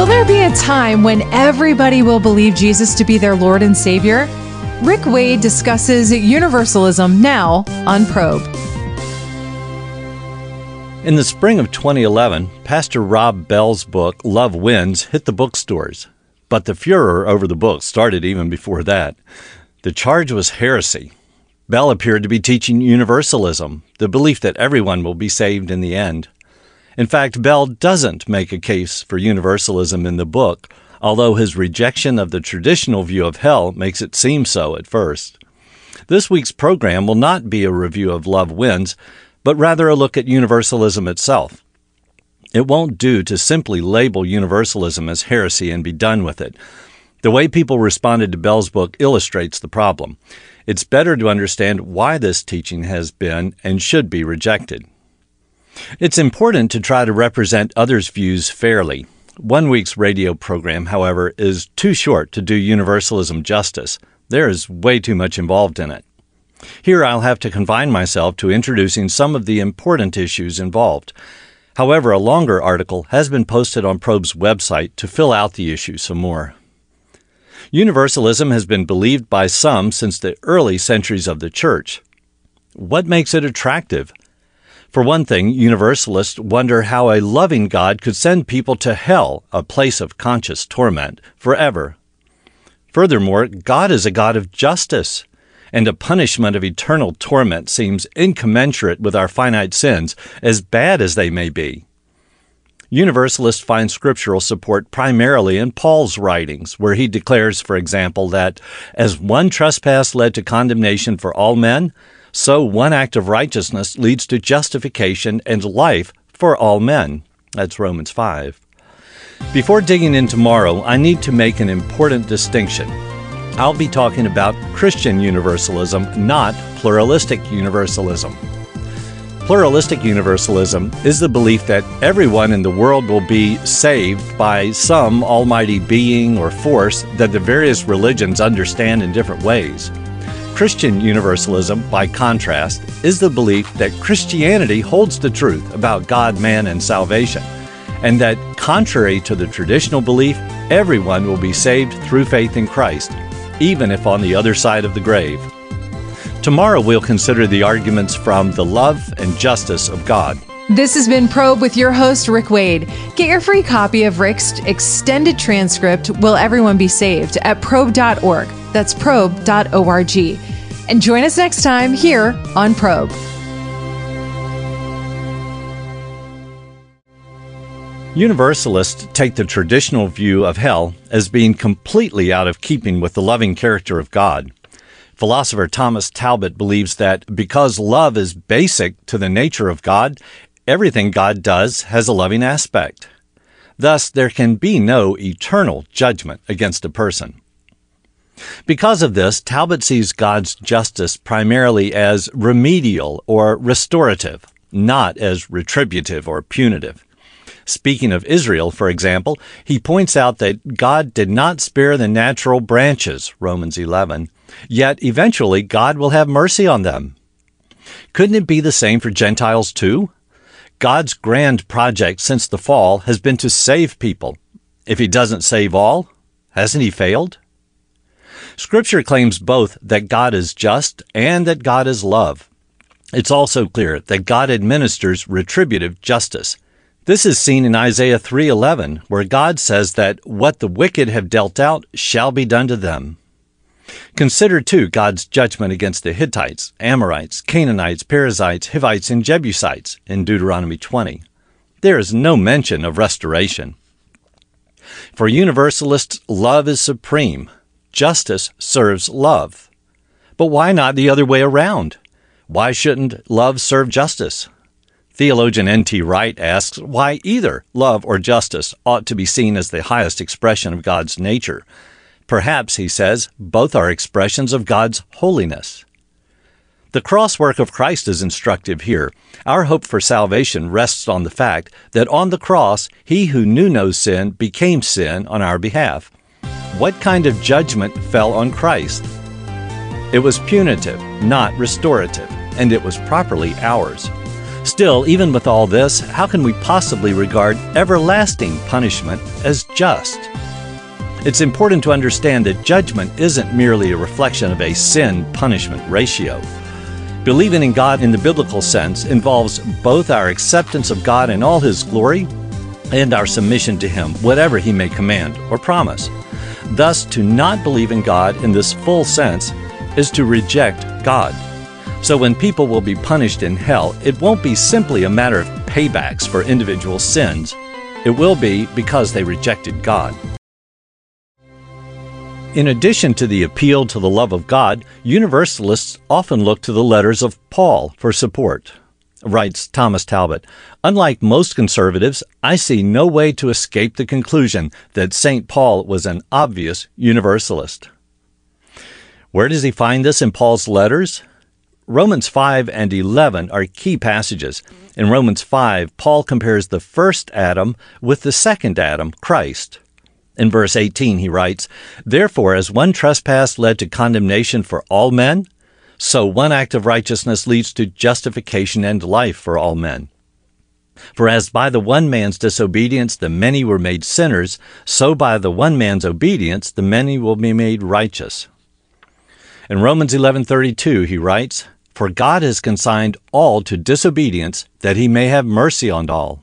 Will there be a time when everybody will believe Jesus to be their Lord and Savior? Rick Wade discusses universalism now on Probe. In the spring of 2011, Pastor Rob Bell's book, Love Wins, hit the bookstores. But the furor over the book started even before that. The charge was heresy. Bell appeared to be teaching universalism, the belief that everyone will be saved in the end. In fact, Bell doesn't make a case for universalism in the book, although his rejection of the traditional view of hell makes it seem so at first. This week's program will not be a review of Love Wins, but rather a look at universalism itself. It won't do to simply label universalism as heresy and be done with it. The way people responded to Bell's book illustrates the problem. It's better to understand why this teaching has been and should be rejected. It's important to try to represent others' views fairly. One week's radio program, however, is too short to do universalism justice. There is way too much involved in it. Here I'll have to confine myself to introducing some of the important issues involved. However, a longer article has been posted on Probe's website to fill out the issue some more. Universalism has been believed by some since the early centuries of the Church. What makes it attractive? For one thing, Universalists wonder how a loving God could send people to hell, a place of conscious torment, forever. Furthermore, God is a God of justice, and a punishment of eternal torment seems incommensurate with our finite sins, as bad as they may be. Universalists find scriptural support primarily in Paul's writings, where he declares, for example, that as one trespass led to condemnation for all men, so one act of righteousness leads to justification and life for all men. That's Romans 5. Before digging in tomorrow, I need to make an important distinction. I'll be talking about Christian universalism, not pluralistic universalism. Pluralistic universalism is the belief that everyone in the world will be saved by some almighty being or force that the various religions understand in different ways. Christian universalism, by contrast, is the belief that Christianity holds the truth about God, man, and salvation, and that, contrary to the traditional belief, everyone will be saved through faith in Christ, even if on the other side of the grave. Tomorrow we'll consider the arguments from the love and justice of God. This has been Probe with your host, Rick Wade. Get your free copy of Rick's extended transcript, Will Everyone Be Saved, at probe.org. That's probe.org. And join us next time here on Probe. Universalists take the traditional view of hell as being completely out of keeping with the loving character of God. Philosopher Thomas Talbott believes that because love is basic to the nature of God, everything God does has a loving aspect. Thus, there can be no eternal judgment against a person. Because of this, Talbott sees God's justice primarily as remedial or restorative, not as retributive or punitive. Speaking of Israel, for example, he points out that God did not spare the natural branches, Romans 11, yet eventually God will have mercy on them. Couldn't it be the same for Gentiles too? God's grand project since the fall has been to save people. If he doesn't save all, hasn't he failed? Scripture claims both that God is just and that God is love. It's also clear that God administers retributive justice. This is seen in Isaiah 3:11, where God says that what the wicked have dealt out shall be done to them. Consider too God's judgment against the Hittites, Amorites, Canaanites, Perizzites, Hivites, and Jebusites in Deuteronomy 20. There is no mention of restoration. For universalists, love is supreme. Justice serves love. But why not the other way around? Why shouldn't love serve justice? Theologian N.T. Wright asks why either love or justice ought to be seen as the highest expression of God's nature. Perhaps, he says, both are expressions of God's holiness. The cross work of Christ is instructive here. Our hope for salvation rests on the fact that on the cross, he who knew no sin became sin on our behalf. What kind of judgment fell on Christ? It was punitive, not restorative, and it was properly ours. Still, even with all this, how can we possibly regard everlasting punishment as just? It's important to understand that judgment isn't merely a reflection of a sin punishment ratio. Believing in God in the biblical sense involves both our acceptance of God in all His glory and our submission to Him, whatever He may command or promise. Thus, to not believe in God in this full sense is to reject God. So, when people will be punished in hell, it won't be simply a matter of paybacks for individual sins. It will be because they rejected God. In addition to the appeal to the love of God, Universalists often look to the letters of Paul for support. Writes Thomas Talbott. unlike most conservatives, I see no way to escape the conclusion that St. Paul was an obvious Universalist. Where does he find this in Paul's letters? Romans 5 and 11 are key passages. In Romans 5, Paul compares the first Adam with the second Adam, Christ. In verse 18, he writes, Therefore, as one trespass led to condemnation for all men, so one act of righteousness leads to justification and life for all men. For as by the one man's disobedience the many were made sinners, so by the one man's obedience the many will be made righteous. In Romans 11:32 he writes, "For God has consigned all to disobedience that he may have mercy on all."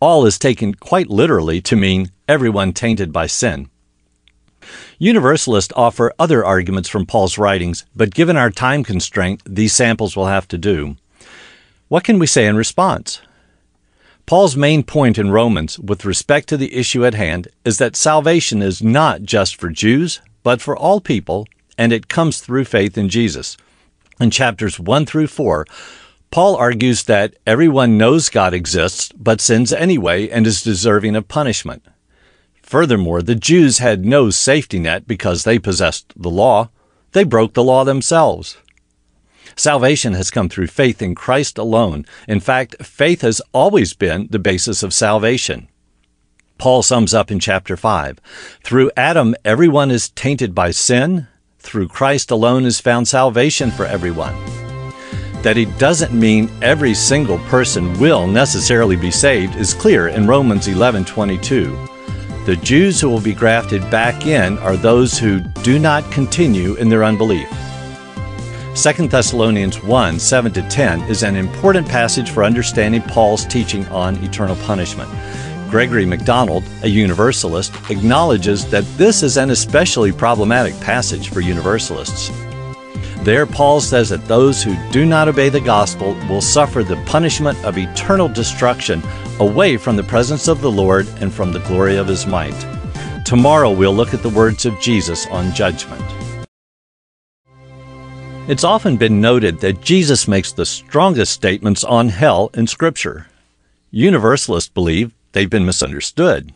All is taken quite literally to mean everyone tainted by sin. Universalists offer other arguments from Paul's writings, but given our time constraint, these samples will have to do. What can we say in response? Paul's main point in Romans with respect to the issue at hand is that salvation is not just for Jews, but for all people, and it comes through faith in Jesus. In chapters 1 through 4, Paul argues that everyone knows God exists, but sins anyway and is deserving of punishment. Furthermore, the Jews had no safety net because they possessed the law. They broke the law themselves. Salvation has come through faith in Christ alone. In fact, faith has always been the basis of salvation. Paul sums up in chapter 5 Through Adam, everyone is tainted by sin. Through Christ alone is found salvation for everyone. That he doesn't mean every single person will necessarily be saved is clear in Romans 11:22. The Jews who will be grafted back in are those who do not continue in their unbelief. 2 Thessalonians 1 7 to 10 is an important passage for understanding Paul's teaching on eternal punishment. Gregory MacDonald, a Universalist, acknowledges that this is an especially problematic passage for Universalists. There, Paul says that those who do not obey the gospel will suffer the punishment of eternal destruction away from the presence of the Lord and from the glory of his might. Tomorrow we'll look at the words of Jesus on judgment. It's often been noted that Jesus makes the strongest statements on hell in Scripture. Universalists believe they've been misunderstood.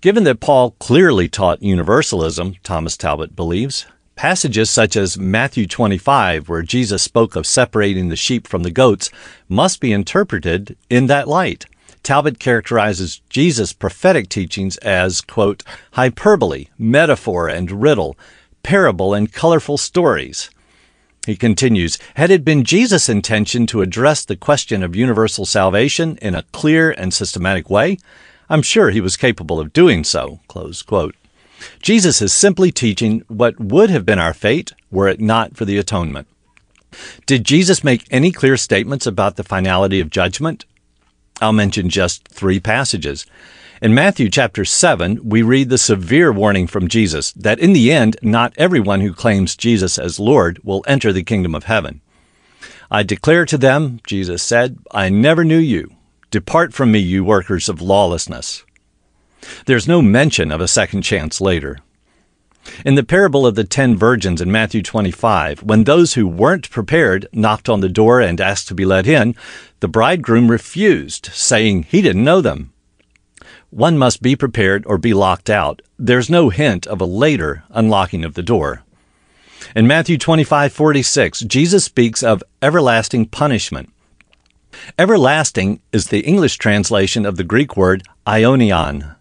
Given that Paul clearly taught universalism, Thomas Talbott believes, Passages such as Matthew 25, where Jesus spoke of separating the sheep from the goats, must be interpreted in that light. Talbott characterizes Jesus' prophetic teachings as, quote, hyperbole, metaphor, and riddle, parable, and colorful stories. He continues, had it been Jesus' intention to address the question of universal salvation in a clear and systematic way, I'm sure he was capable of doing so. Close quote. Jesus is simply teaching what would have been our fate were it not for the atonement. Did Jesus make any clear statements about the finality of judgment? I'll mention just three passages. In Matthew chapter 7, we read the severe warning from Jesus that in the end, not everyone who claims Jesus as Lord will enter the kingdom of heaven. I declare to them, Jesus said, I never knew you. Depart from me, you workers of lawlessness. There's no mention of a second chance later. In the parable of the ten virgins in Matthew 25, when those who weren't prepared knocked on the door and asked to be let in, the bridegroom refused, saying he didn't know them. One must be prepared or be locked out. There's no hint of a later unlocking of the door. In Matthew 25:46, Jesus speaks of everlasting punishment. Everlasting is the English translation of the Greek word aionion,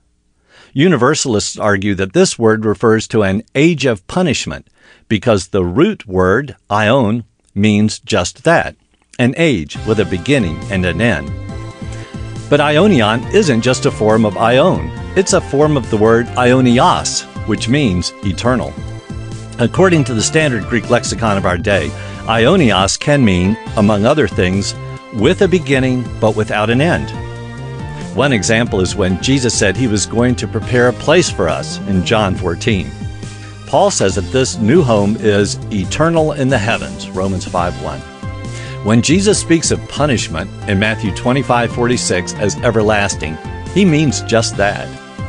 Universalists argue that this word refers to an age of punishment because the root word, aion, means just that an age with a beginning and an end. But aionion isn't just a form of aion, it's a form of the word aionios, which means eternal. According to the standard Greek lexicon of our day, aionios can mean, among other things, with a beginning but without an end. One example is when Jesus said he was going to prepare a place for us in John 14. Paul says that this new home is eternal in the heavens, Romans 5:1. When Jesus speaks of punishment in Matthew 25:46 as everlasting, he means just that.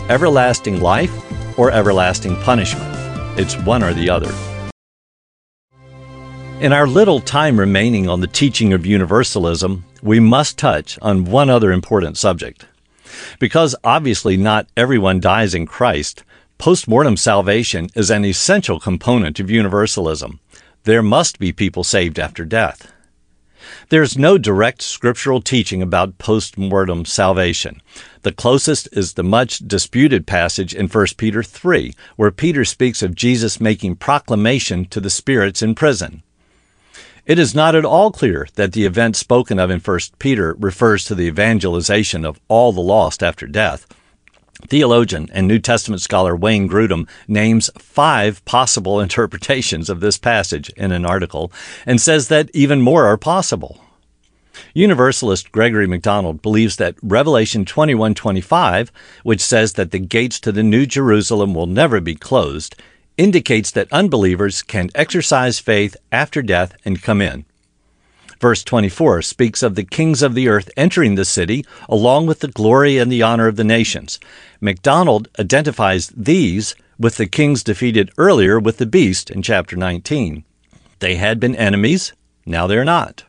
Everlasting life or everlasting punishment. It's one or the other. In our little time remaining on the teaching of universalism, we must touch on one other important subject. Because obviously not everyone dies in Christ, post-mortem salvation is an essential component of universalism. There must be people saved after death. There's no direct scriptural teaching about post-mortem salvation. The closest is the much disputed passage in 1 Peter 3, where Peter speaks of Jesus making proclamation to the spirits in prison. It is not at all clear that the event spoken of in 1 Peter refers to the evangelization of all the lost after death. Theologian and New Testament scholar Wayne Grudem names five possible interpretations of this passage in an article and says that even more are possible. Universalist Gregory MacDonald believes that Revelation 21:25, which says that the gates to the New Jerusalem will never be closed, indicates that unbelievers can exercise faith after death and come in. Verse 24 speaks of the kings of the earth entering the city along with the glory and the honor of the nations. MacDonald identifies these with the kings defeated earlier with the beast in chapter 19. They had been enemies, now they're not.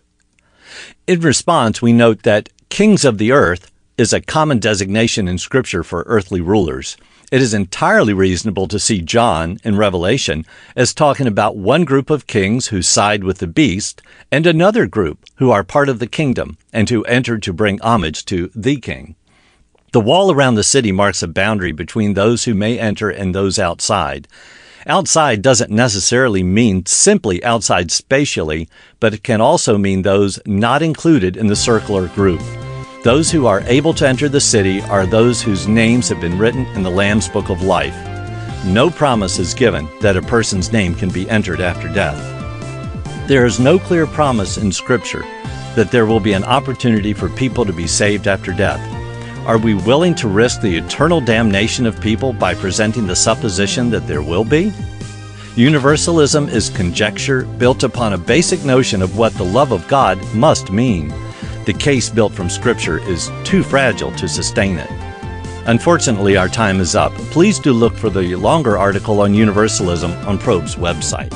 In response, we note that kings of the earth is a common designation in Scripture for earthly rulers. It is entirely reasonable to see John in Revelation as talking about one group of kings who side with the beast and another group who are part of the kingdom and who entered to bring homage to the king. The wall around the city marks a boundary between those who may enter and those outside. Outside doesn't necessarily mean simply outside spatially, but it can also mean those not included in the circular group. Those who are able to enter the city are those whose names have been written in the Lamb's Book of Life. No promise is given that a person's name can be entered after death. There is no clear promise in Scripture that there will be an opportunity for people to be saved after death. Are we willing to risk the eternal damnation of people by presenting the supposition that there will be? Universalism is conjecture built upon a basic notion of what the love of God must mean the case built from Scripture is too fragile to sustain it. Unfortunately, our time is up. Please do look for the longer article on universalism on Probe's website.